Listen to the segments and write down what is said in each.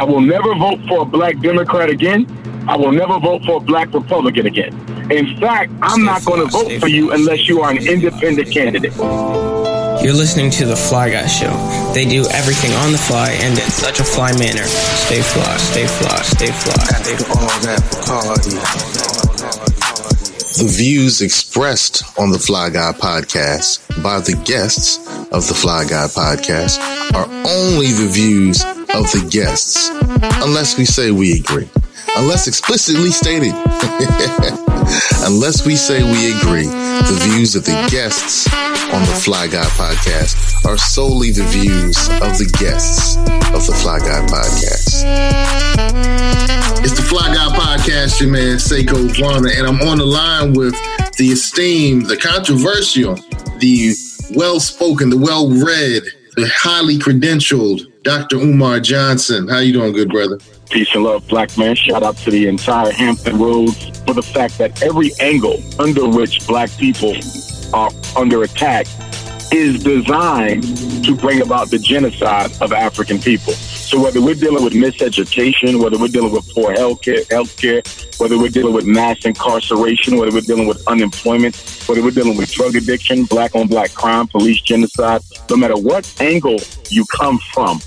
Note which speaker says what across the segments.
Speaker 1: I will never vote for a black Democrat again. I will never vote for a black Republican again. In fact, I'm stay not going to vote for you unless you are an independent candidate.
Speaker 2: You're listening to The Fly Guy Show. They do everything on the fly and in such a fly manner. Stay fly, stay fly, stay fly, stay
Speaker 3: fly. The views expressed on the Fly Guy podcast by the guests of the Fly Guy podcast are only the views of the guests, unless we say we agree unless explicitly stated. unless we say we agree, the views of the guests on the Fly Guy podcast are solely the views of the guests of the Fly Guy podcast. It's the Fly Guy podcast, your man Seiko Varner, and I'm on the line with the esteemed, the controversial, the well spoken, the well read, the highly credentialed Dr. Umar Johnson. How you doing, good brother?
Speaker 1: Peace and love, black man. Shout out to the entire Hampton Roads for the fact that every angle under which black people are under attack is designed to bring about the genocide of African people. So whether we're dealing with miseducation, whether we're dealing with poor healthcare, healthcare, whether we're dealing with mass incarceration, whether we're dealing with unemployment, whether we're dealing with drug addiction, black on black crime, police genocide, no matter what angle you come from,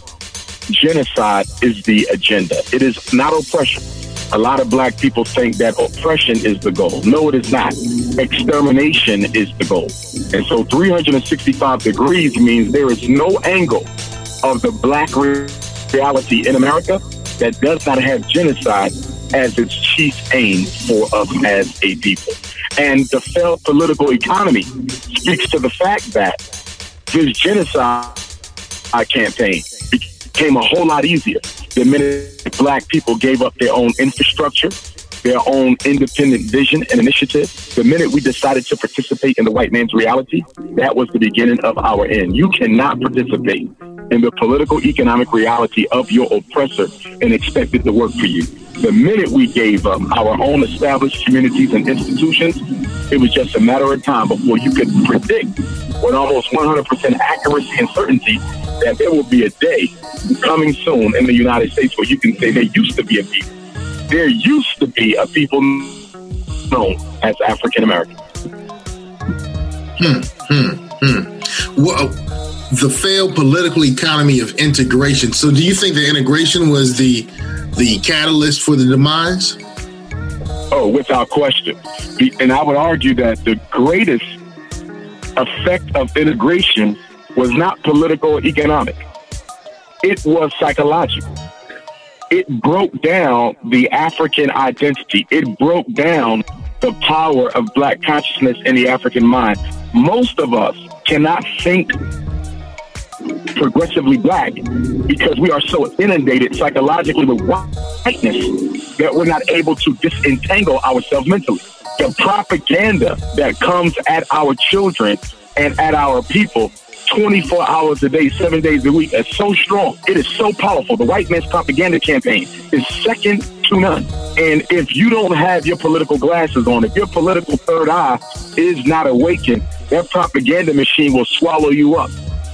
Speaker 1: genocide is the agenda. It is not oppression. A lot of black people think that oppression is the goal. No, it is not. Extermination is the goal. And so 365 degrees means there is no angle of the black reality in America that does not have genocide as its chief aim for us as a people. And the failed political economy speaks to the fact that this genocide campaign became a whole lot easier the minute black people gave up their own infrastructure, their own independent vision and initiative. The minute we decided to participate in the white man's reality, that was the beginning of our end. You cannot participate in the political economic reality of your oppressor and expect it to work for you. The minute we gave up our own established communities and institutions, it was just a matter of time before you could predict with almost 100% accuracy and certainty that there will be a day coming soon in the United States where you can say there used to be a people. There used to be a people known as African American.
Speaker 3: Hmm, hmm, hmm. Well, the failed political economy of integration. So, do you think the integration was the the catalyst for the demise?
Speaker 1: Oh, without question. And I would argue that the greatest effect of integration was not political or economic. It was psychological. It broke down the African identity. It broke down the power of black consciousness in the African mind. Most of us cannot think progressively black because we are so inundated psychologically with whiteness that we're not able to disentangle ourselves mentally. The propaganda that comes at our children and at our people 24 hours a day, seven days a week is so strong. It is so powerful. The white man's propaganda campaign is second to none. And if you don't have your political glasses on, if your political third eye is not awakened, that propaganda machine will swallow you up.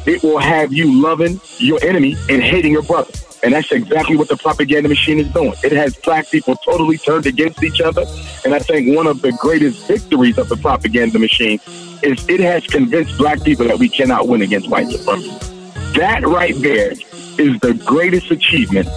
Speaker 1: It will have you loving your enemy and hating your brother. And that's exactly what the propaganda machine is doing. It has black people totally turned against each other. And I think one of the greatest victories of the propaganda machine is it has convinced black people that we cannot win against white supremacy. That right there is the greatest achievement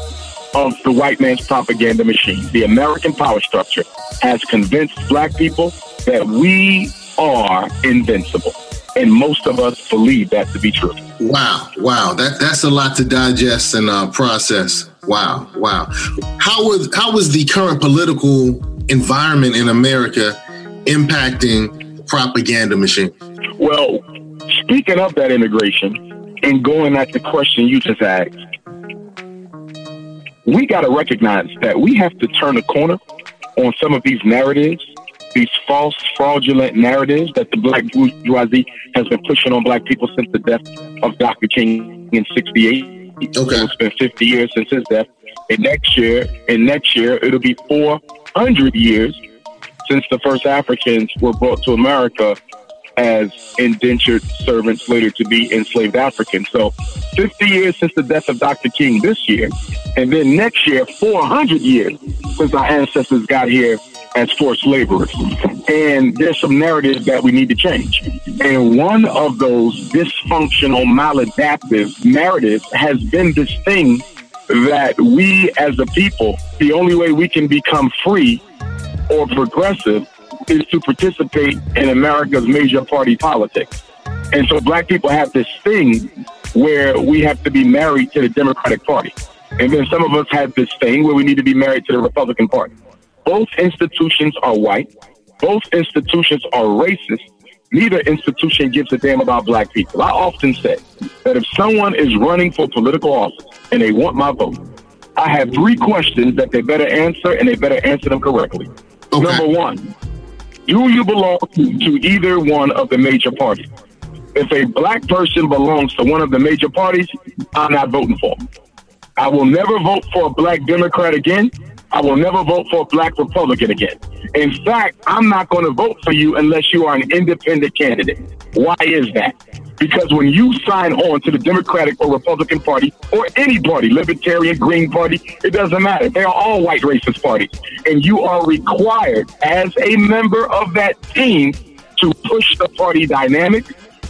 Speaker 1: of the white man's propaganda machine. The American power structure has convinced black people that we are invincible. And most of us believe that to be true.
Speaker 3: Wow, wow, that that's a lot to digest and uh, process. Wow, wow. How was how was the current political environment in America impacting propaganda machine?
Speaker 1: Well, speaking of that integration and going at the question you just asked, we got to recognize that we have to turn a corner on some of these narratives these false, fraudulent narratives that the black bourgeoisie has been pushing on black people since the death of Dr. King in 68. Okay. It's been 50 years since his death. And next year, and next year, it'll be 400 years since the first Africans were brought to America as indentured servants, later to be enslaved Africans. So 50 years since the death of Dr. King this year, and then next year, 400 years since our ancestors got here as forced laborers. And there's some narratives that we need to change. And one of those dysfunctional, maladaptive narratives has been this thing that we as a people, the only way we can become free or progressive is to participate in America's major party politics. And so black people have this thing where we have to be married to the Democratic Party. And then some of us have this thing where we need to be married to the Republican Party. Both institutions are white. Both institutions are racist. Neither institution gives a damn about black people. I often say that if someone is running for political office and they want my vote, I have three questions that they better answer and they better answer them correctly. Okay. Number one, do you belong to either one of the major parties? If a black person belongs to one of the major parties, I'm not voting for them. I will never vote for a black Democrat again. I will never vote for a black Republican again. In fact, I'm not going to vote for you unless you are an independent candidate. Why is that? Because when you sign on to the Democratic or Republican Party or any party, Libertarian, Green Party, it doesn't matter. They are all white racist parties. And you are required as a member of that team to push the party dynamic,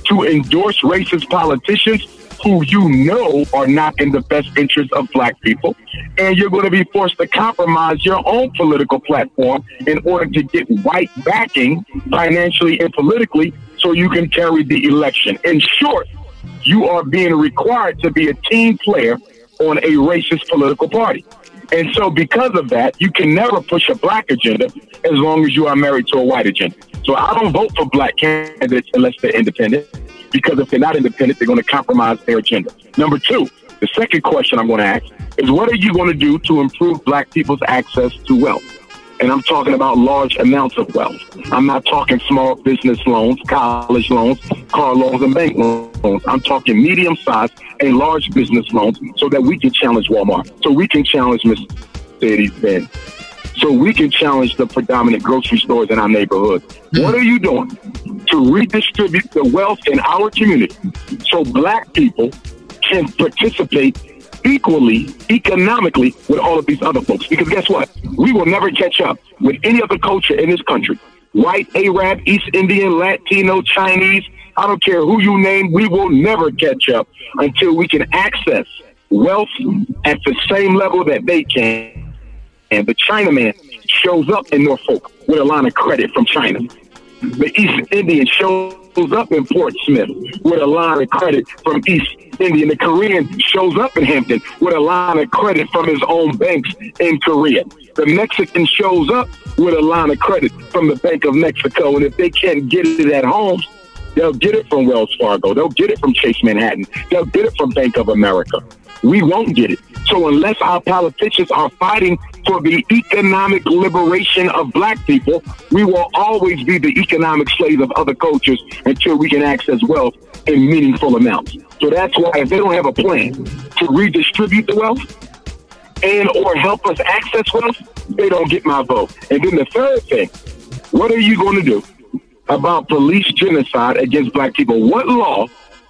Speaker 1: to endorse racist politicians, who you know are not in the best interest of black people. And you're going to be forced to compromise your own political platform in order to get white backing financially and politically so you can carry the election. In short, you are being required to be a team player on a racist political party. And so, because of that, you can never push a black agenda as long as you are married to a white agenda. So, I don't vote for black candidates unless they're independent because if they're not independent, they're going to compromise their agenda. Number two, the second question I'm going to ask is what are you going to do to improve black people's access to wealth? And I'm talking about large amounts of wealth. I'm not talking small business loans, college loans, car loans, and bank loans. I'm talking medium sized and large business loans so that we can challenge Walmart, so we can challenge Mercedes Benz, so we can challenge the predominant grocery stores in our neighborhood. What are you doing to redistribute the wealth in our community so black people can participate equally economically with all of these other folks? Because guess what? We will never catch up with any other culture in this country. White, Arab, East Indian, Latino, Chinese, I don't care who you name, we will never catch up until we can access wealth at the same level that they can and the Chinaman shows up in Norfolk with a line of credit from China. The East Indian shows up in Portsmouth with a line of credit from East Indian. The Korean shows up in Hampton with a line of credit from his own banks in Korea. The Mexican shows up with a line of credit from the Bank of Mexico. And if they can't get it at home, they'll get it from Wells Fargo. They'll get it from Chase Manhattan. They'll get it from Bank of America. We won't get it. So unless our politicians are fighting for the economic liberation of black people, we will always be the economic slave of other cultures until we can access wealth in meaningful amounts. So that's why if they don't have a plan to redistribute the wealth and or help us access wealth, they don't get my vote. And then the third thing, what are you going to do about police genocide against black people? What law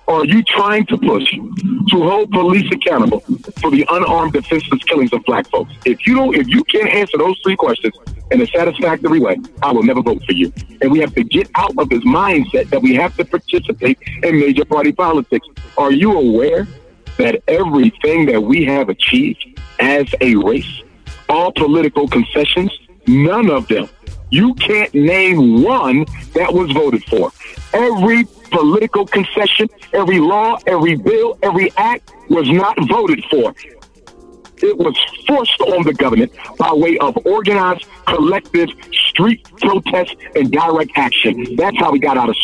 Speaker 1: are you trying to push to hold police accountable for the unarmed defenseless killings of black folks? If you don't, if you can't answer those three questions in a satisfactory way, I will never vote for you. And we have to get out of this mindset that we have to participate in major party politics. Are you aware that everything that we have achieved as a race, all political concessions, none of them, you can't name one that was voted for. Every political concession, every law, every bill, every act was not voted for. It was forced on the government by way of organized, collective street protests and direct action. That's how we got out of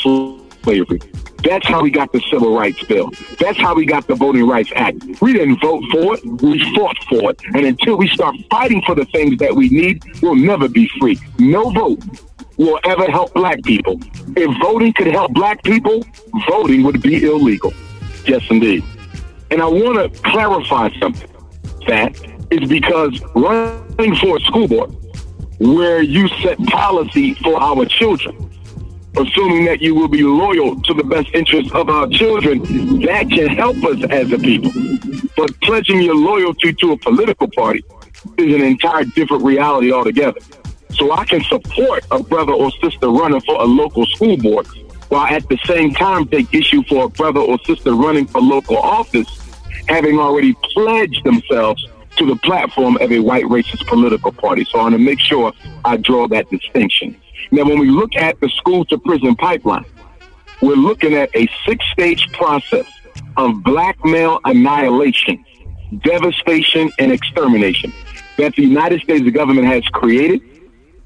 Speaker 1: slavery. That's how we got the Civil Rights Bill. That's how we got the Voting Rights Act. We didn't vote for it, we fought for it. And until we start fighting for the things that we need, we'll never be free. No vote will ever help black people. If voting could help black people, voting would be illegal. Yes, indeed. And I want to clarify something. That is because running for a school board where you set policy for our children assuming that you will be loyal to the best interests of our children, that can help us as a people. But pledging your loyalty to a political party is an entire different reality altogether. So I can support a brother or sister running for a local school board while at the same time take issue for a brother or sister running for local office having already pledged themselves to the platform of a white racist political party. So I want to make sure I draw that distinction. Now, when we look at the school to prison pipeline, we're looking at a six stage process of black male annihilation, devastation, and extermination that the United States government has created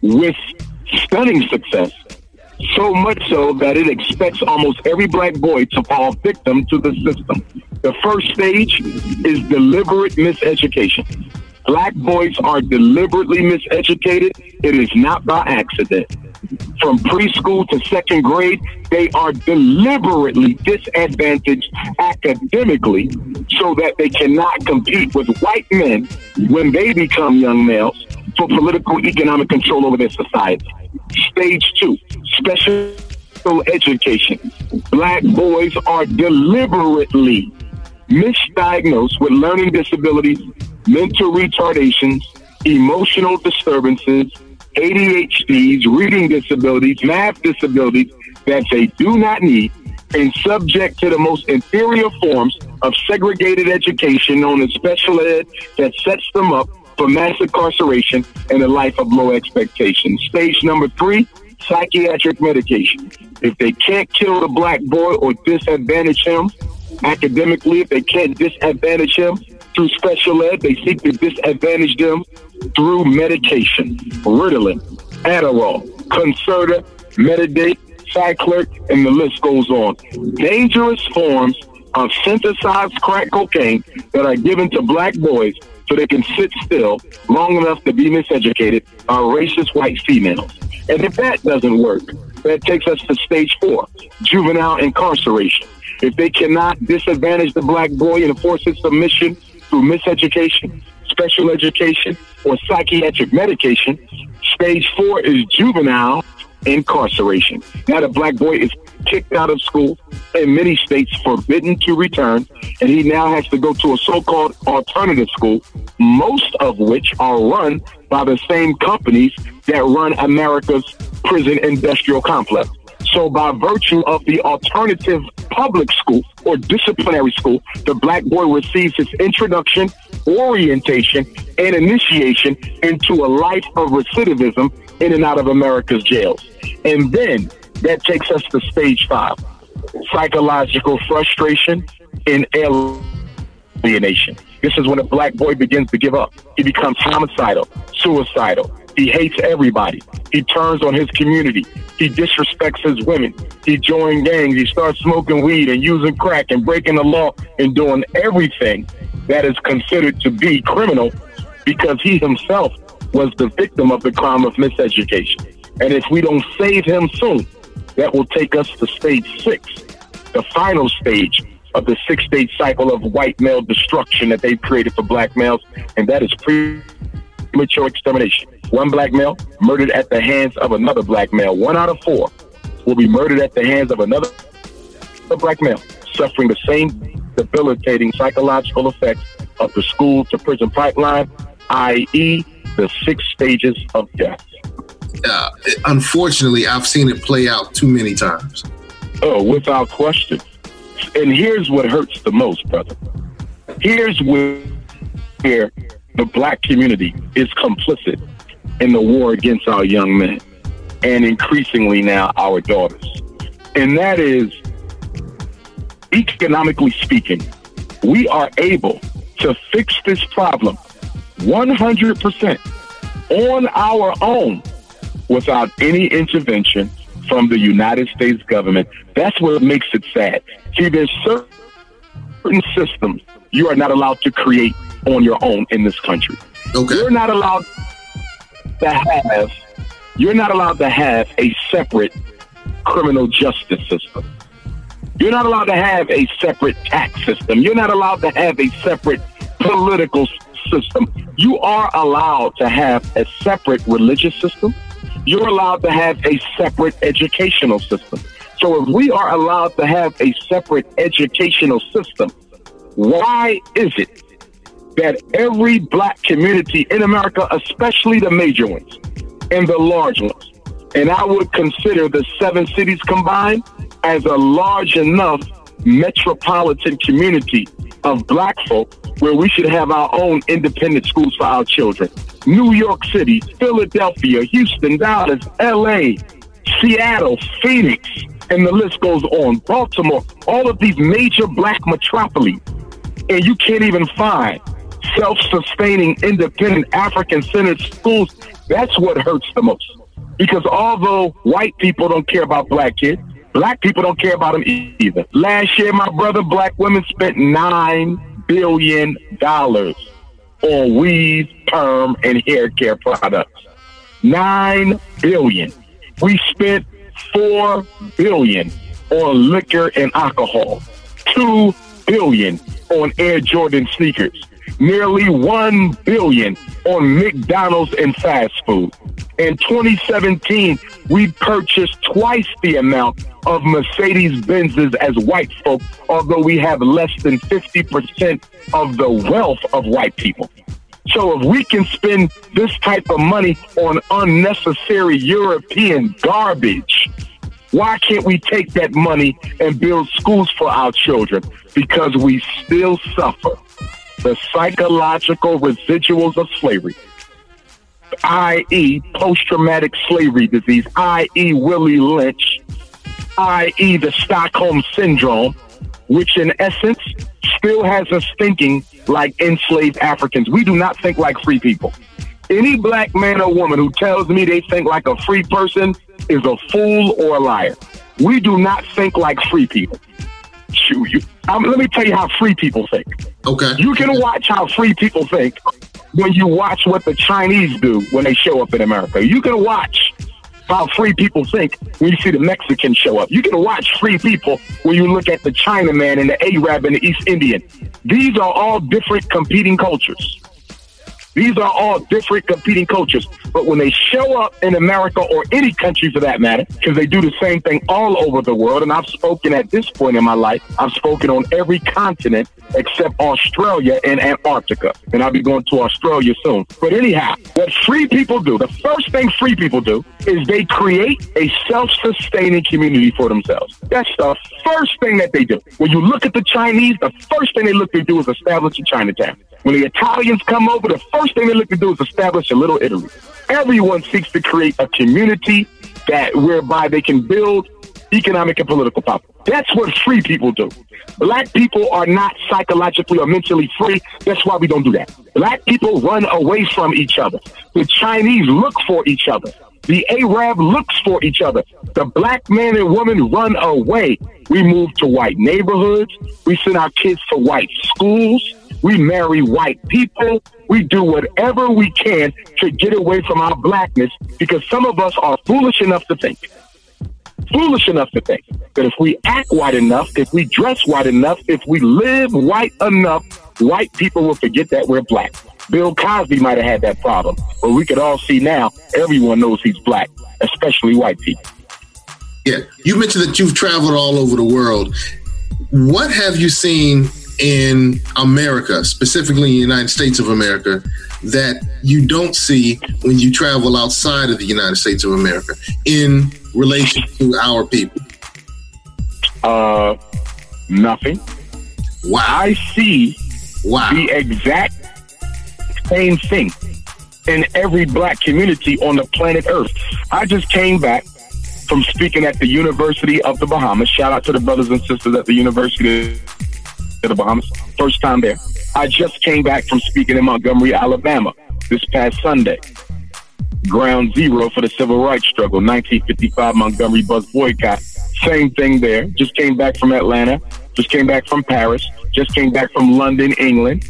Speaker 1: with stunning success. So much so that it expects almost every black boy to fall victim to the system. The first stage is deliberate miseducation. Black boys are deliberately miseducated. It is not by accident. From preschool to second grade, they are deliberately disadvantaged academically so that they cannot compete with white men when they become young males for political economic control over their society. Stage two, special education. Black boys are deliberately misdiagnosed with learning disabilities, mental retardations, emotional disturbances, ADHDs, reading disabilities, math disabilities that they do not need, and subject to the most inferior forms of segregated education known as special ed that sets them up for mass incarceration and a life of low expectations. Stage number three, psychiatric medication. If they can't kill the black boy or disadvantage him academically, if they can't disadvantage him through special ed, they seek to disadvantage them through medication. Ritalin, Adderall, Concerta, Metadate, Cyclic, and the list goes on. Dangerous forms of synthesized crack cocaine that are given to black boys so they can sit still long enough to be miseducated are racist white females. And if that doesn't work, that takes us to stage four, juvenile incarceration. If they cannot disadvantage the black boy and force his submission through miseducation, special education, or psychiatric medication, stage four is juvenile incarceration. Now the black boy is kicked out of school, in many states forbidden to return, and he now has to go to a so-called alternative school, most of which are run by the same companies that run America's prison industrial complex. So by virtue of the alternative public school or disciplinary school, the black boy receives his introduction, orientation, and initiation into a life of recidivism in and out of America's jails. And then that takes us to stage five psychological frustration and alienation. This is when a black boy begins to give up. He becomes homicidal, suicidal. He hates everybody. He turns on his community. He disrespects his women. He joins gangs. He starts smoking weed and using crack and breaking the law and doing everything that is considered to be criminal because he himself was the victim of the crime of miseducation. And if we don't save him soon, that will take us to stage six, the final stage of the six stage cycle of white male destruction that they've created for black males, and that is premature extermination. One black male murdered at the hands of another black male. One out of four will be murdered at the hands of another black male, suffering the same debilitating psychological effects of the school to prison pipeline, i.e., the six stages of death
Speaker 3: uh, unfortunately, I've seen it play out too many times.
Speaker 1: Oh, without question. And here's what hurts the most, brother. Here's where, where the black community is complicit in the war against our young men and increasingly now our daughters. And that is, economically speaking, we are able to fix this problem 100% on our own without any intervention from the United States government. That's what makes it sad. See, there's certain systems you are not allowed to create on your own in this country. Okay. You're not allowed to have you're not allowed to have a separate criminal justice system. You're not allowed to have a separate tax system. You're not allowed to have a separate political system. You are allowed to have a separate religious system you're allowed to have a separate educational system. So if we are allowed to have a separate educational system, why is it that every black community in America, especially the major ones and the large ones, and I would consider the seven cities combined as a large enough metropolitan community of black folk where we should have our own independent schools for our children. New York City, Philadelphia, Houston, Dallas, LA, Seattle, Phoenix, and the list goes on. Baltimore, all of these major black metropolises. And you can't even find self sustaining, independent, African centered schools. That's what hurts the most. Because although white people don't care about black kids, black people don't care about them either. Last year, my brother, black women spent $9 billion on weave, perm, and hair care products. 9 billion. We spent 4 billion on liquor and alcohol. 2 billion on Air Jordan sneakers nearly one billion on McDonald's and fast food. In 2017, we purchased twice the amount of Mercedes Benzes as white folk, although we have less than 50% of the wealth of white people. So if we can spend this type of money on unnecessary European garbage, why can't we take that money and build schools for our children? Because we still suffer the psychological residuals of slavery, i.e., post traumatic slavery disease, i.e., Willie Lynch, i.e., the Stockholm Syndrome, which in essence still has us thinking like enslaved Africans. We do not think like free people. Any black man or woman who tells me they think like a free person is a fool or a liar. We do not think like free people. You. Um, let me tell you how free people think.
Speaker 3: Okay.
Speaker 1: You can watch how free people think when you watch what the Chinese do when they show up in America. You can watch how free people think when you see the Mexicans show up. You can watch free people when you look at the Chinaman and the Arab and the East Indian. These are all different competing cultures. These are all different competing cultures. But when they show up in America or any country for that matter, because they do the same thing all over the world, and I've spoken at this point in my life, I've spoken on every continent except Australia and Antarctica. And I'll be going to Australia soon. But anyhow, what free people do, the first thing free people do is they create a self sustaining community for themselves. That's the first thing that they do. When you look at the Chinese, the first thing they look to do is establish a Chinatown. When the Italians come over, the first thing they look to do is establish a little Italy. Everyone seeks to create a community that whereby they can build economic and political power. That's what free people do. Black people are not psychologically or mentally free. That's why we don't do that. Black people run away from each other. The Chinese look for each other. The Arab looks for each other. The black man and woman run away. We move to white neighborhoods. We send our kids to white schools. We marry white people. We do whatever we can to get away from our blackness because some of us are foolish enough to think, foolish enough to think that if we act white enough, if we dress white enough, if we live white enough, white people will forget that we're black. Bill Cosby might have had that problem, but we could all see now everyone knows he's black, especially white people.
Speaker 3: Yeah. You mentioned that you've traveled all over the world. What have you seen in America, specifically in the United States of America, that you don't see when you travel outside of the United States of America in relation to our people?
Speaker 1: Uh, nothing.
Speaker 3: Wow.
Speaker 1: I see
Speaker 3: Wow.
Speaker 1: the exact same thing in every black community on the planet Earth. I just came back from speaking at the University of the Bahamas. Shout out to the brothers and sisters at the University of the Bahamas. First time there. I just came back from speaking in Montgomery, Alabama this past Sunday. Ground zero for the civil rights struggle, 1955 Montgomery bus boycott. Same thing there. Just came back from Atlanta. Just came back from Paris. Just came back from London, England.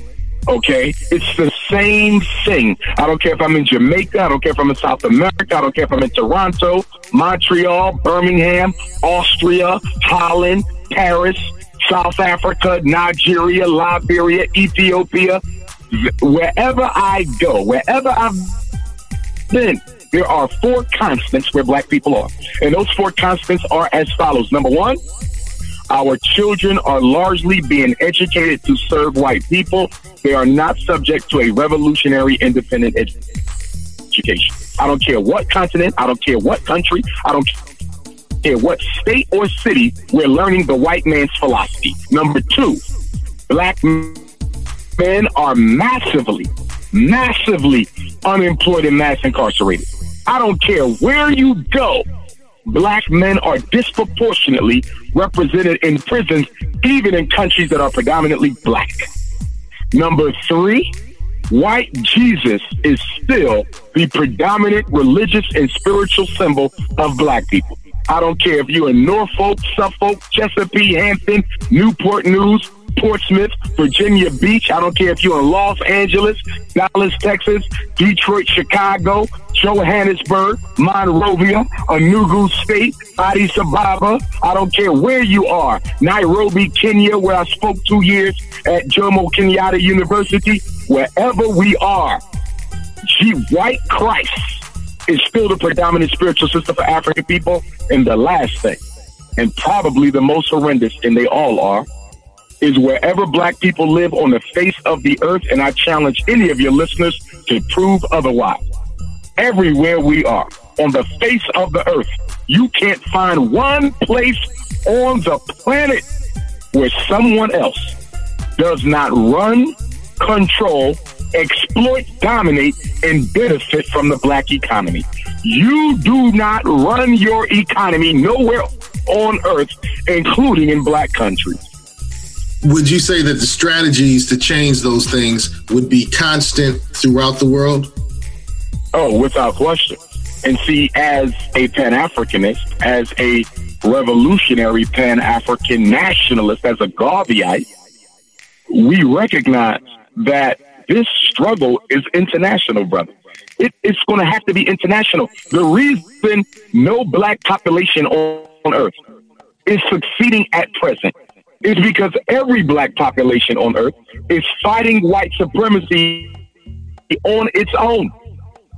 Speaker 1: Okay? It's the same thing. I don't care if I'm in Jamaica. I don't care if I'm in South America. I don't care if I'm in Toronto, Montreal, Birmingham, Austria, Holland, Paris, South Africa, Nigeria, Liberia, Ethiopia. Wherever I go, wherever I've been, there are four constants where black people are. And those four constants are as follows. Number one, our children are largely being educated to serve white people. They are not subject to a revolutionary independent education. I don't care what continent, I don't care what country, I don't care what state or city, we're learning the white man's philosophy. Number two, black men are massively, massively unemployed and mass incarcerated. I don't care where you go. Black men are disproportionately represented in prisons, even in countries that are predominantly black. Number three, white Jesus is still the predominant religious and spiritual symbol of black people. I don't care if you're in Norfolk, Suffolk, Chesapeake, Hampton, Newport News, Portsmouth, Virginia Beach. I don't care if you're in Los Angeles, Dallas, Texas, Detroit, Chicago, Johannesburg, Monrovia, Enugu State, Addis Ababa. I don't care where you are. Nairobi, Kenya, where I spoke two years at Jomo Kenyatta University. Wherever we are, G- white Christ is still the predominant spiritual system for African people. And the last thing, and probably the most horrendous, and they all are, is wherever black people live on the face of the earth, and I challenge any of your listeners to prove otherwise. Everywhere we are, on the face of the earth, you can't find one place on the planet where someone else does not run, control, exploit, dominate, and benefit from the black economy. You do not run your economy nowhere on earth, including in black countries
Speaker 3: would you say that the strategies to change those things would be constant throughout the world?
Speaker 1: Oh, without question. And see, as a Pan Africanist, as a revolutionary Pan African nationalist, as a Garveyite, we recognize that this struggle is international, brother. It, it's going to have to be international. The reason no black population on, on earth is succeeding at present is because every black population on earth is fighting white supremacy on its own.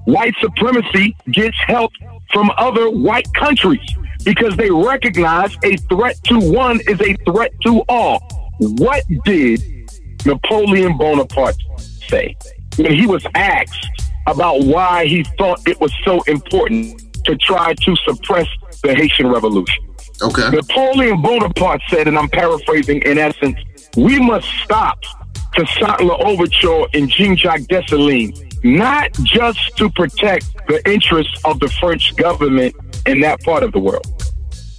Speaker 1: White supremacy gets help from other white countries because they recognize a threat to one is a threat to all. What did Napoleon Bonaparte say when he was asked about why he thought it was so important to try to suppress the Haitian Revolution?
Speaker 3: Okay.
Speaker 1: Napoleon Bonaparte said, and I'm paraphrasing in essence, we must stop Toussaint L'Ouverture and Jean-Jacques Dessalines, not just to protect the interests of the French government in that part of the world.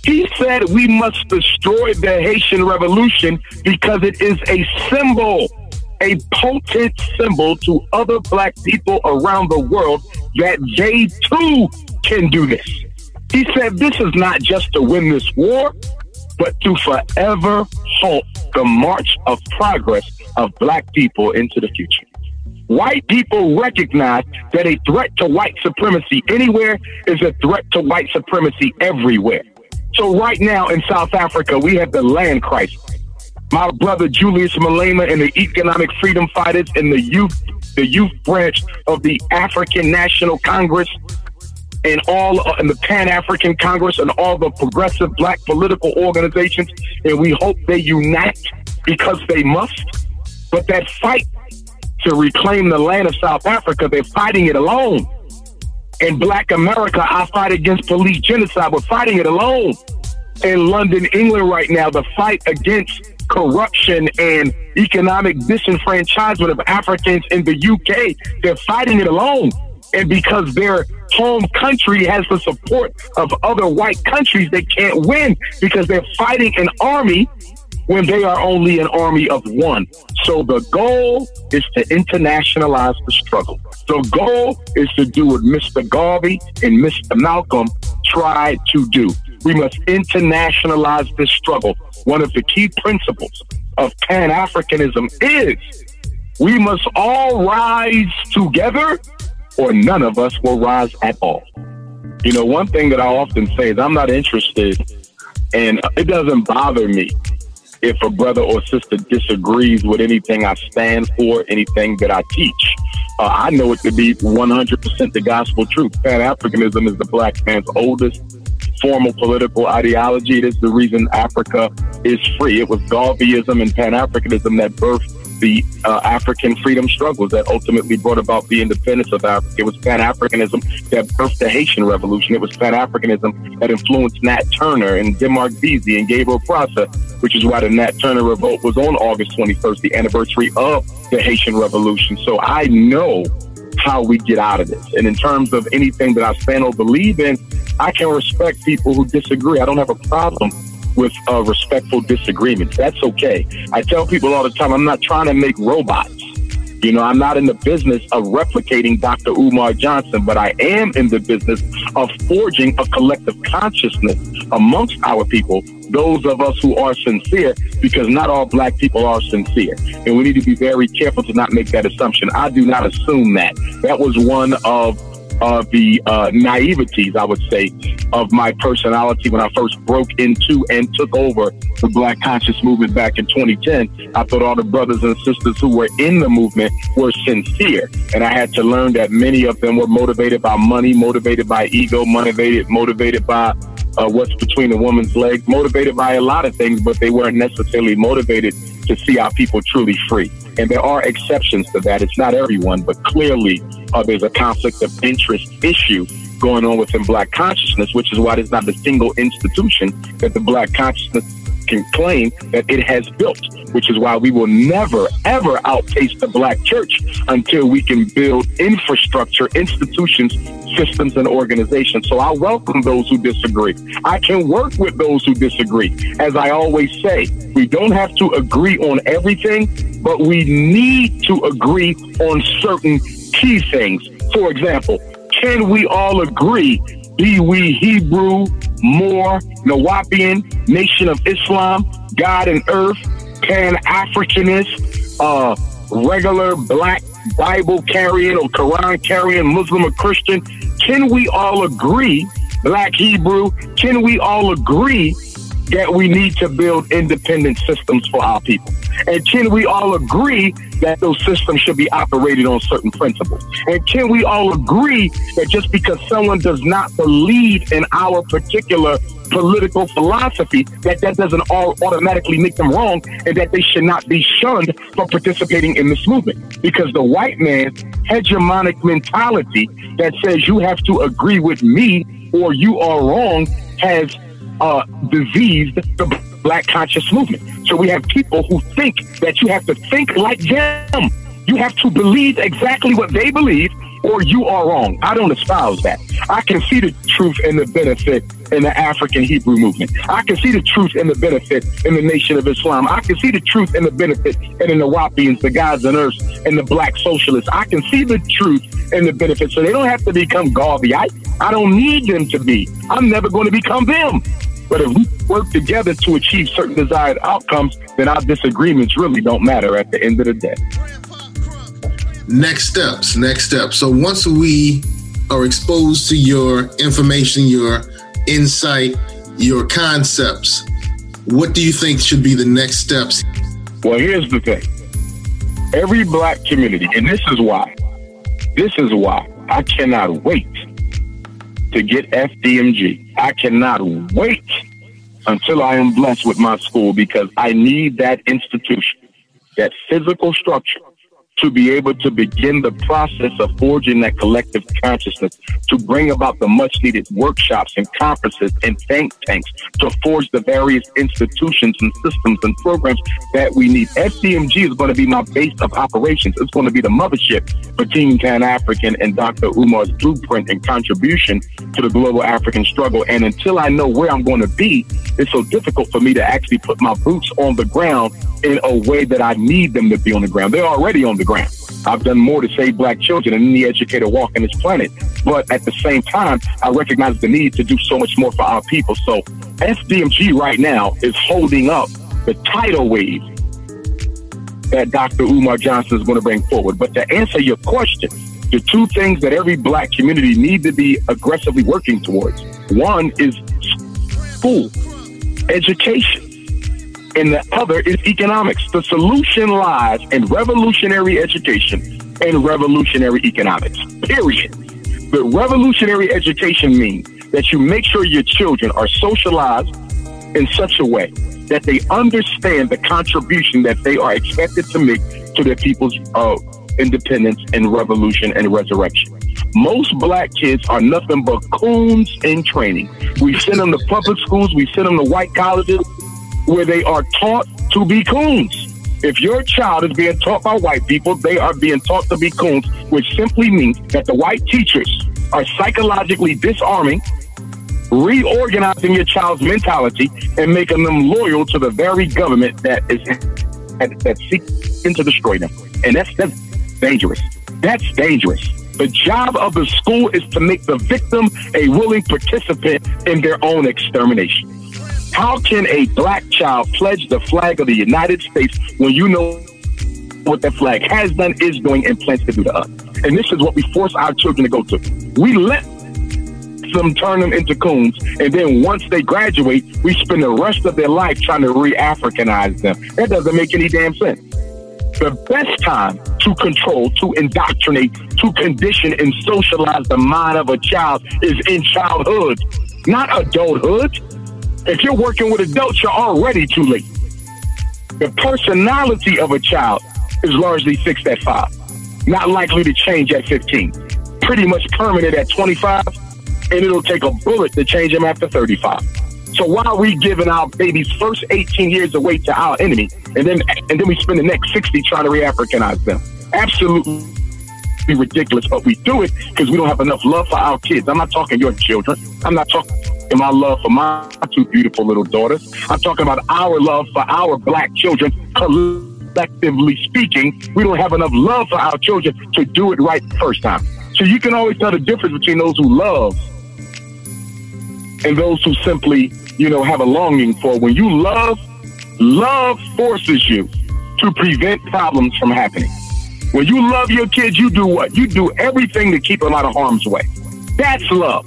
Speaker 1: He said we must destroy the Haitian Revolution because it is a symbol, a potent symbol to other black people around the world that they too can do this. He said, This is not just to win this war, but to forever halt the march of progress of black people into the future. White people recognize that a threat to white supremacy anywhere is a threat to white supremacy everywhere. So right now in South Africa, we have the land crisis. My brother Julius Malema and the economic freedom fighters and the youth, the youth branch of the African National Congress and all uh, in the Pan African Congress and all the progressive black political organizations, and we hope they unite because they must. But that fight to reclaim the land of South Africa, they're fighting it alone. In Black America, I fight against police genocide. We're fighting it alone. In London, England, right now, the fight against corruption and economic disenfranchisement of Africans in the UK, they're fighting it alone. And because their home country has the support of other white countries, they can't win because they're fighting an army when they are only an army of one. So the goal is to internationalize the struggle. The goal is to do what Mr. Garvey and Mr. Malcolm tried to do. We must internationalize this struggle. One of the key principles of Pan Africanism is we must all rise together or none of us will rise at all. You know, one thing that I often say is I'm not interested, and it doesn't bother me if a brother or sister disagrees with anything I stand for, anything that I teach. Uh, I know it to be 100% the gospel truth. Pan Africanism is the black man's oldest formal political ideology. It is the reason Africa is free. It was Garveyism and Pan Africanism that birthed the uh, African freedom struggles that ultimately brought about the independence of Africa. It was Pan Africanism that birthed the Haitian Revolution. It was Pan Africanism that influenced Nat Turner and Denmark Vesey and Gabriel Prosser, which is why the Nat Turner Revolt was on August 21st, the anniversary of the Haitian Revolution. So I know how we get out of this. And in terms of anything that I stand or believe in, I can respect people who disagree. I don't have a problem with uh, respectful disagreements. That's okay. I tell people all the time, I'm not trying to make robots. You know, I'm not in the business of replicating Dr. Umar Johnson, but I am in the business of forging a collective consciousness amongst our people, those of us who are sincere, because not all black people are sincere. And we need to be very careful to not make that assumption. I do not assume that. That was one of of the uh, naiveties, I would say, of my personality when I first broke into and took over the Black Conscious Movement back in 2010. I thought all the brothers and sisters who were in the movement were sincere. And I had to learn that many of them were motivated by money, motivated by ego, motivated, motivated by uh, what's between a woman's legs, motivated by a lot of things, but they weren't necessarily motivated to see our people truly free. And there are exceptions to that. It's not everyone, but clearly uh, there's a conflict of interest issue going on within black consciousness, which is why there's not a single institution that the black consciousness can claim that it has built, which is why we will never, ever outpace the black church until we can build infrastructure, institutions, systems, and organizations. So I welcome those who disagree. I can work with those who disagree. As I always say, we don't have to agree on everything, but we need to agree on certain key things. For example, can we all agree be we Hebrew, Moor, Nuwaubian, Nation of Islam, God and Earth, Pan Africanist, uh, regular black Bible carrying or Quran carrying Muslim or Christian? Can we all agree, black Hebrew, can we all agree that we need to build independent systems for our people? And can we all agree that those systems should be operated on certain principles? And can we all agree that just because someone does not believe in our particular political philosophy, that that doesn't all automatically make them wrong and that they should not be shunned for participating in this movement? Because the white man's hegemonic mentality that says you have to agree with me or you are wrong has uh, diseased the black conscious movement. So we have people who think that you have to think like them. You have to believe exactly what they believe or you are wrong. I don't espouse that. I can see the truth and the benefit in the African Hebrew movement. I can see the truth and the benefit in the Nation of Islam. I can see the truth and the benefit in the Nuwaubians, the gods and earths, and the black socialists. I can see the truth and the benefit. So they don't have to become Garvey. I, I don't need them to be. I'm never going to become them. But if we work together to achieve certain desired outcomes, then our disagreements really don't matter at the end of the day.
Speaker 3: Next steps, next steps. So once we are exposed to your information, your insight, your concepts, what do you think should be the next steps?
Speaker 1: Well, here's the thing. Every black community, and this is why, this is why I cannot wait to get FDMG. I cannot wait until I am blessed with my school because I need that institution, that physical structure to be able to begin the process of forging that collective consciousness, to bring about the much needed workshops and conferences and think tanks, to forge the various institutions and systems and programs that we need. FDMG is going to be my base of operations. It's going to be the mothership for Team Pan African and Dr. Umar's blueprint and contribution to the global African struggle. And until I know where I'm going to be, it's so difficult for me to actually put my boots on the ground in a way that I need them to be on the ground. They're already on the ground. I've done more to save black children than any educator walking this planet. But at the same time, I recognize the need to do so much more for our people. So FDMG right now is holding up the tidal wave that Dr. Umar Johnson is going to bring forward. But to answer your question, the two things that every black community need to be aggressively working towards. One is school, education. And the other is economics. The solution lies in revolutionary education and revolutionary economics, period. But revolutionary education means that you make sure your children are socialized in such a way that they understand the contribution that they are expected to make to their people's uh, independence and revolution and resurrection. Most black kids are nothing but coons in training. We send them to public schools, we send them to white colleges where they are taught to be coons. If your child is being taught by white people, they are being taught to be coons, which simply means that the white teachers are psychologically disarming, reorganizing your child's mentality, and making them loyal to the very government that is that, that seeking to destroy them. And that's that's dangerous. That's dangerous. The job of the school is to make the victim a willing participant in their own extermination. How can a black child pledge the flag of the United States when you know what that flag has done, is doing, and plans to do to us? And this is what we force our children to go to. We let them turn them into coons, and then once they graduate, we spend the rest of their life trying to re-Africanize them. That doesn't make any damn sense. The best time to control, to indoctrinate, to condition and socialize the mind of a child is in childhood, not adulthood. If you're working with adults, you're already too late. The personality of a child is largely fixed at five, not likely to change at 15. Pretty much permanent at 25, and it'll take a bullet to change them after 35. So why are we giving our babies first 18 years away to our enemy, and then and then we spend the next 60 trying to re-Africanize them? Absolutely ridiculous, but we do it because we don't have enough love for our kids. I'm not talking your children. I'm not talking and my love for my two beautiful little daughters. I'm talking about our love for our black children. Collectively speaking, we don't have enough love for our children to do it right the first time. So you can always tell the difference between those who love and those who simply, you know, have a longing for. When you love, love forces you to prevent problems from happening. When you love your kids, you do what? You do everything to keep them out of harm's way. That's love.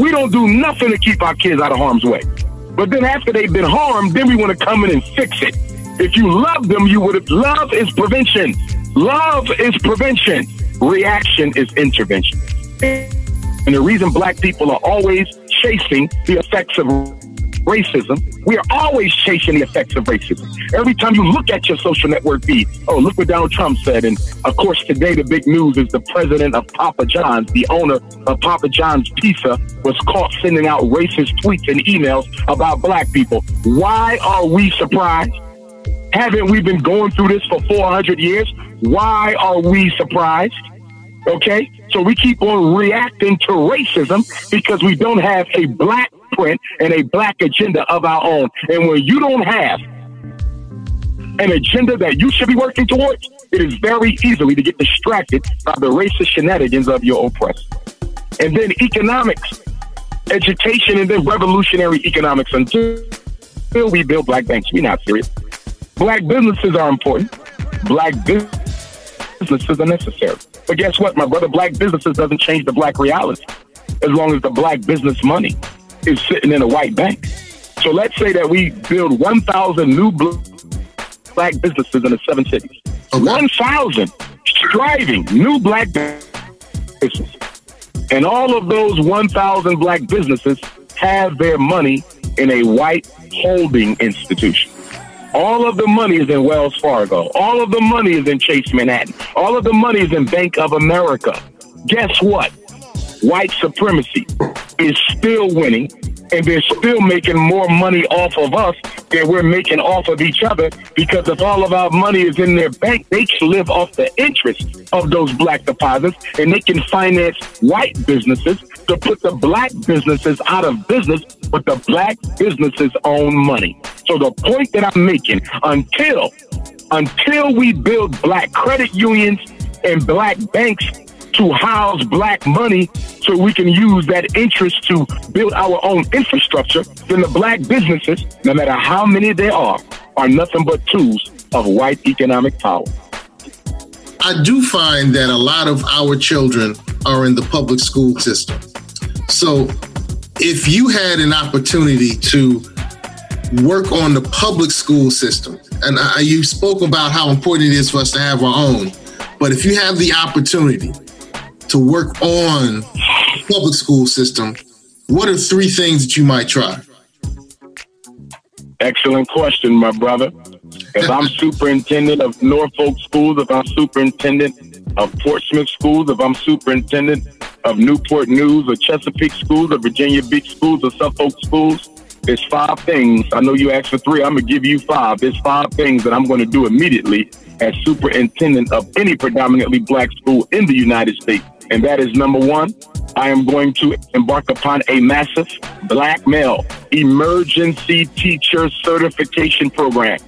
Speaker 1: We don't do nothing to keep our kids out of harm's way. But then after they've been harmed, then we want to come in and fix it. If you love them, you would have. Love is prevention. Love is prevention. Reaction is intervention. And the reason black people are always chasing the effects of racism. We are always chasing the effects of racism. Every time you look at your social network feed, oh, look what Donald Trump said. And of course, today the big news is the president of Papa John's, the owner of Papa John's Pizza, was caught sending out racist tweets and emails about black people. Why are we surprised? Haven't we been going through this for 400 years? Why are we surprised? Okay? So we keep on reacting to racism because we don't have a black print and a black agenda of our own. And when you don't have an agenda that you should be working towards, it is very easily to get distracted by the racist shenanigans of your oppressor. And then economics, education, and then revolutionary economics until we build black banks. We're not serious. Black businesses are important. Black businesses are necessary. But guess what? My brother, black businesses doesn't change the black reality as long as the black business money is sitting in a white bank. So let's say that we build 1,000 new black businesses in the seven cities. Okay. 1,000 striving new black businesses. And all of those 1,000 black businesses have their money in a white holding institution. All of the money is in Wells Fargo. All of the money is in Chase Manhattan. All of the money is in Bank of America. Guess what? White supremacy is still winning and they're still making more money off of us than we're making off of each other because if all of our money is in their bank, they can live off the interest of those black deposits and they can finance white businesses to put the black businesses out of business with the black businesses' own money. So the point that I'm making, until until we build black credit unions and black banks to house black money so we can use that interest to build our own infrastructure, then the black businesses, no matter how many there are, are nothing but tools of white economic power.
Speaker 3: I do find that a lot of our children are in the public school system. So if you had an opportunity to work on the public school system, and you spoke about how important it is for us to have our own, but if you have the opportunity to work on public school system, what are three things that you might try?
Speaker 1: Excellent question, my brother. If I'm superintendent of Norfolk schools, if I'm superintendent of Portsmouth schools, if I'm superintendent of Newport News or Chesapeake schools or Virginia Beach schools or Suffolk schools, there's five things. I know you asked for three. I'm going to give you five. There's five things that I'm going to do immediately as superintendent of any predominantly black school in the United States. And that is number one, I am going to embark upon a massive black male emergency teacher certification program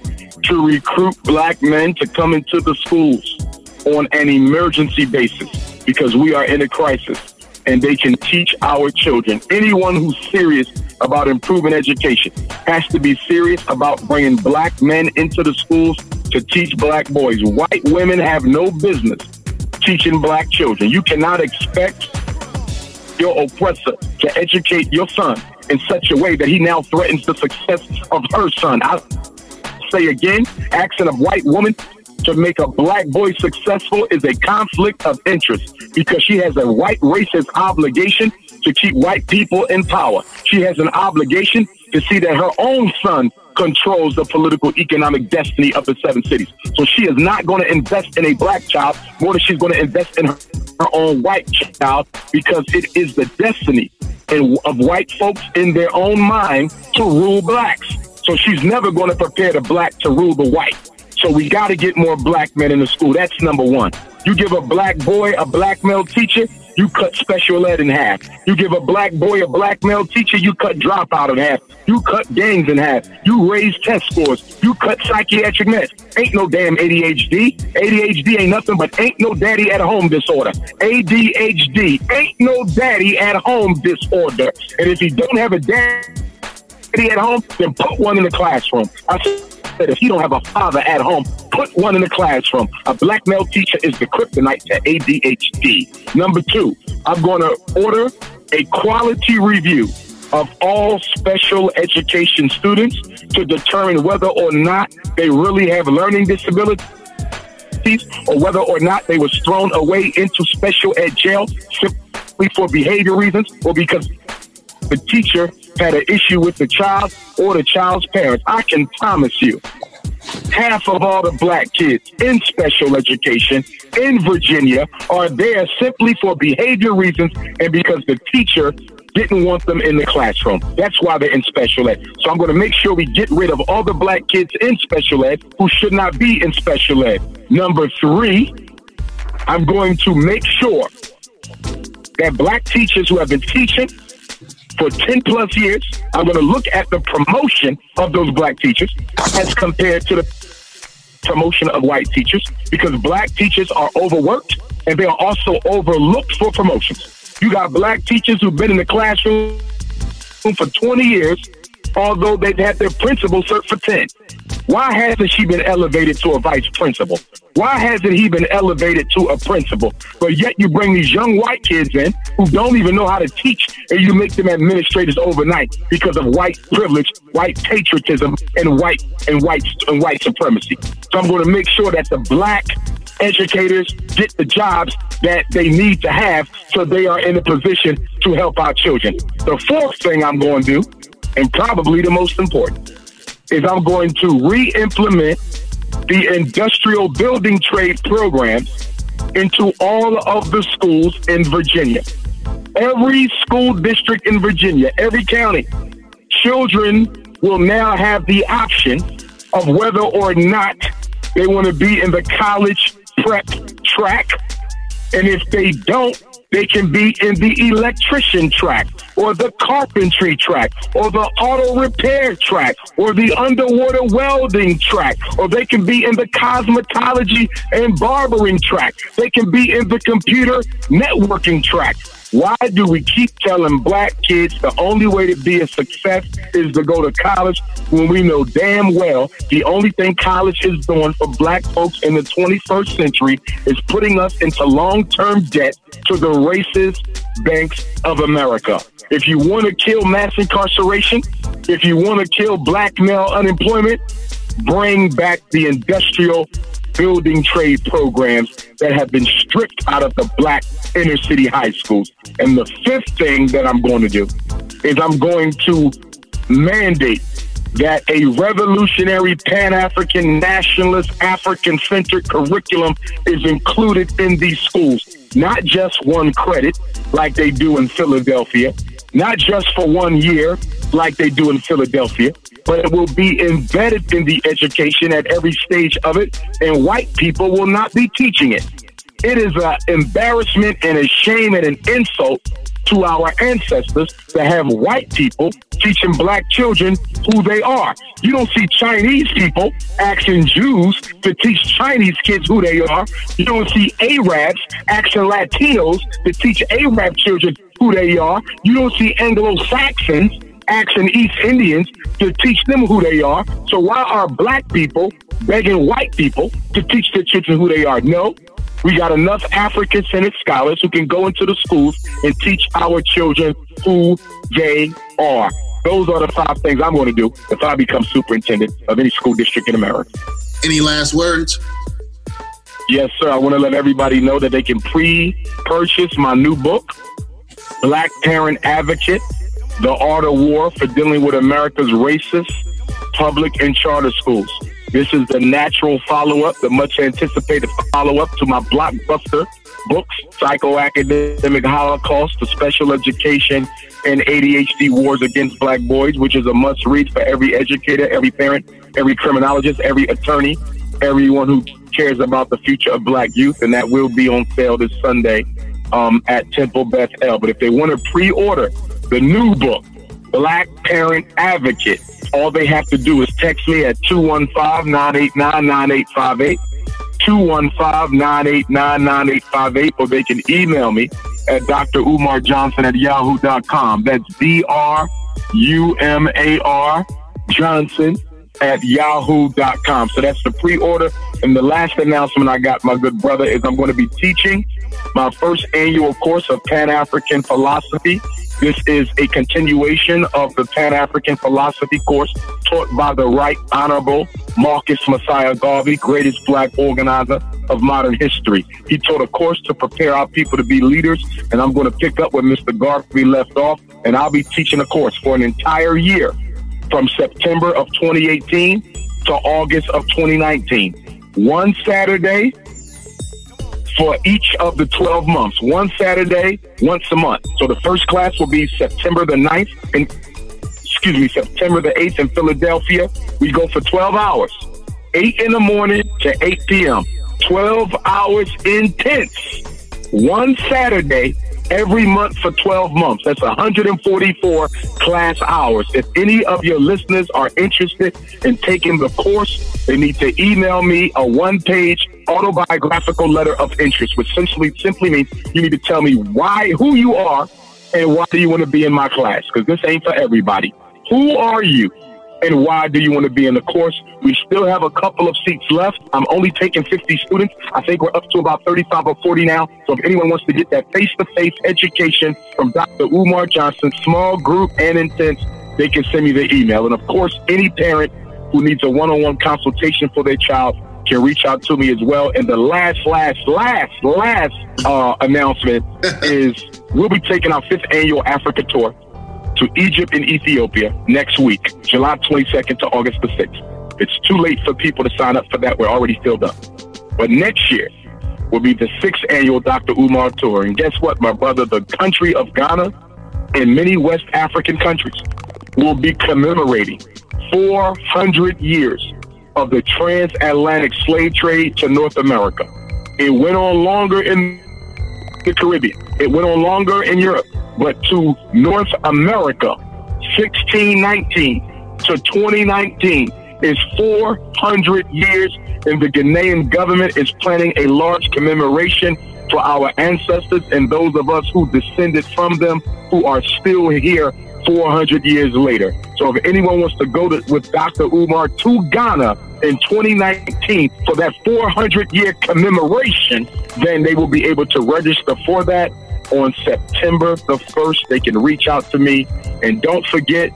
Speaker 1: to recruit black men to come into the schools on an emergency basis because we are in a crisis and they can teach our children. Anyone who's serious about improving education has to be serious about bringing black men into the schools to teach black boys. White women have no business teaching black children. You cannot expect your oppressor to educate your son in such a way that he now threatens the success of her son. I say again, action of white woman to make a black boy successful is a conflict of interest because she has a white racist obligation to keep white people in power. She has an obligation to see that her own son controls the political economic destiny of the seven cities. So she is not going to invest in a black child more than she's going to invest in her, her own white child because it is the destiny of white folks in their own mind to rule blacks. So she's never going to prepare the black to rule the white. So we got to get more black men in the school. That's number one. You give a black boy a black male teacher, you cut special ed in half. You give a black boy a black male teacher, you cut dropout in half. You cut gangs in half. You raise test scores. You cut psychiatric meds. Ain't no damn ADHD. ADHD ain't nothing but ain't no daddy at home disorder. ADHD ain't no daddy at home disorder. And if you don't have a daddy at home, then put one in the classroom. I said if you don't have a father at home, put one in the classroom. A black male teacher is the kryptonite to ADHD. Number two, I'm going to order a quality review of all special education students to determine whether or not they really have learning disabilities or whether or not they was thrown away into special ed jail simply for behavior reasons or because the teacher had an issue with the child or the child's parents. I can promise you, half of all the black kids in special education in Virginia are there simply for behavior reasons and because the teacher didn't want them in the classroom. That's why they're in special ed. So I'm going to make sure we get rid of all the black kids in special ed who should not be in special ed. Number three, I'm going to make sure that black teachers who have been teaching for 10 plus years. I'm going to look at the promotion of those black teachers as compared to the promotion of white teachers because black teachers are overworked and they are also overlooked for promotions. You got black teachers who've been in the classroom for 20 years, although they've had their principal cert for 10. Why hasn't she been elevated to a vice principal? Why hasn't he been elevated to a principal? But yet you bring these young white kids in who don't even know how to teach and you make them administrators overnight because of white privilege, white patriotism, and white and white and white supremacy. So I'm going to make sure that the black educators get the jobs that they need to have so they are in a position to help our children. The fourth thing I'm going to do, and probably the most important, is I'm going to re-implement the industrial building trade programs into all of the schools in Virginia. Every school district in Virginia, every county, children will now have the option of whether or not they want to be in the college prep track. And if they don't, they can be in the electrician track or the carpentry track or the auto repair track or the underwater welding track or they can be in the cosmetology and barbering track. They can be in the computer networking track. Why do we keep telling black kids the only way to be a success is to go to college when we know damn well the only thing college is doing for black folks in the 21st century is putting us into long term debt to the racist banks of America? If you want to kill mass incarceration, If you want to kill black male unemployment, bring back the industrial building trade programs that have been stripped out of the black inner city high schools. And the fifth thing that I'm going to do is I'm going to mandate that a revolutionary Pan African nationalist African centered curriculum is included in these schools. Not just one credit like they do in Philadelphia, not just for one year like they do in Philadelphia, but it will be embedded in the education at every stage of it, and white people will not be teaching it. It is an embarrassment and a shame and an insult to our ancestors to have white people teaching black children who they are. You don't see Chinese people asking Jews to teach Chinese kids who they are. You don't see Arabs asking Latinos to teach Arab children who they are. You don't see Anglo Saxons asking East Indians to teach them who they are. So why are black people begging white people to teach their children who they are? No, we got enough African centered scholars who can go into the schools and teach our children who they are. Those are the five things I'm going to do if I become superintendent of any school district in America.
Speaker 3: Any last words?
Speaker 1: Yes, sir. I want to let everybody know that they can pre purchase my new book, Black Parent Advocate The Art of War for Dealing with America's Racist Public and Charter Schools. This is the natural follow up, the much anticipated follow up to my blockbuster books, Psychoacademic Holocaust, The Special Education and ADHD Wars Against Black Boys, which is a must read for every educator, every parent, every criminologist, every attorney, everyone who cares about the future of black youth. And that will be on sale this Sunday um, at Temple Beth El. But if they want to pre order the new book, Black Parent Advocate, all they have to do is text me at 215 989 9858. 215 989 9858, or they can email me at Dr. Umar Johnson at yahoo.com. That's D R U M A R Johnson at yahoo.com. So that's the pre order. And the last announcement I got, my good brother, is I'm going to be teaching my first annual course of Pan African philosophy this is a continuation of the Pan African philosophy course taught by the Right Honorable Marcus Mosiah Garvey, greatest black organizer of modern history. He taught a course to prepare our people to be leaders, and I'm going to pick up where Mr. Garvey left off, and I'll be teaching a course for an entire year from September of 2018 to August of 2019. One Saturday, for each of the 12 months, one Saturday, once a month. So the first class will be September the 9th and excuse me, September the 8th in Philadelphia. We go for 12 hours, 8 in the morning to 8 p.m. 12 hours intense. One Saturday, every month for 12 months. That's 144 class hours. If any of your listeners are interested in taking the course, they need to email me a one page autobiographical letter of interest, which essentially simply means you need to tell me why, who you are, and why do you want to be in my class? Because this ain't for everybody. Who are you? and why do you want to be in the course? We still have a couple of seats left. I'm only taking 50 students. I think we're up to about 35 or 40 now. So if anyone wants to get that face-to-face education from Dr. Umar Johnson, small group and intense, they can send me the email. And of course, any parent who needs a one-on-one consultation for their child can reach out to me as well. And the last, last, last, last uh, announcement is we'll be taking our fifth annual Africa tour to Egypt and Ethiopia next week, July 22nd to August the 6th. It's too late for people to sign up for that. We're already filled up. But next year will be the sixth annual Dr. Umar Tour. And guess what, my brother? The country of Ghana and many West African countries will be commemorating 400 years of the transatlantic slave trade to North America. It went on longer in the Caribbean. It went on longer in Europe but to North America, 1619 to 2019 is 400 years, and the Ghanaian government is planning a large commemoration for our ancestors and those of us who descended from them who are still here 400 years later. So if anyone wants to go to, with Dr. Umar to Ghana in 2019 for that 400 year commemoration, then they will be able to register for that on September the 1st. They can reach out to me. And don't forget,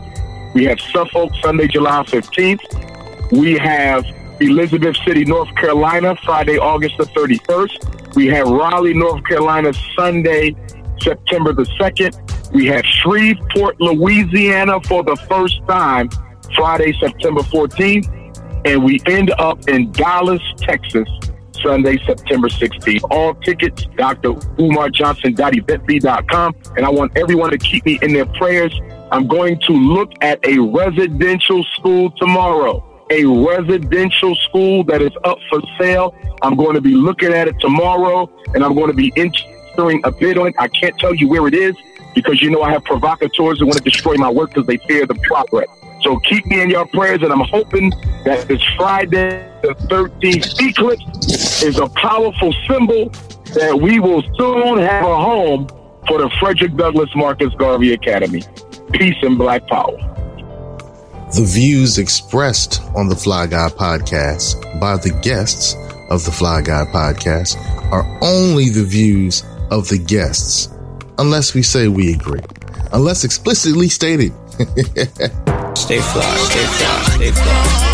Speaker 1: We have Suffolk Sunday, July 15th. We have Elizabeth City, North Carolina, Friday, August the 31st. We have Raleigh, North Carolina, Sunday, September the 2nd. We have Shreveport, Louisiana for the first time, Friday, September 14th. And we end up in Dallas, Texas, Sunday, September 16th. All tickets, Dr. Umar Johnson, com. And I want everyone to keep me in their prayers. I'm going to look at a residential school tomorrow. A residential school that is up for sale. I'm going to be looking at it tomorrow and I'm going to be entering a bid on it. I can't tell you where it is because you know I have provocateurs that want to destroy my work because they fear the progress. So keep me in your prayers, and I'm hoping that this Friday, the 13th eclipse, is a powerful symbol that we will soon have a home for the Frederick Douglass Marcus Garvey Academy. Peace and Black Power.
Speaker 3: The views expressed on the Fly Guy podcast by the guests of the Fly Guy podcast are only the views of the guests, unless we say we agree, unless explicitly stated.
Speaker 2: Stay fly, stay fly, stay fly.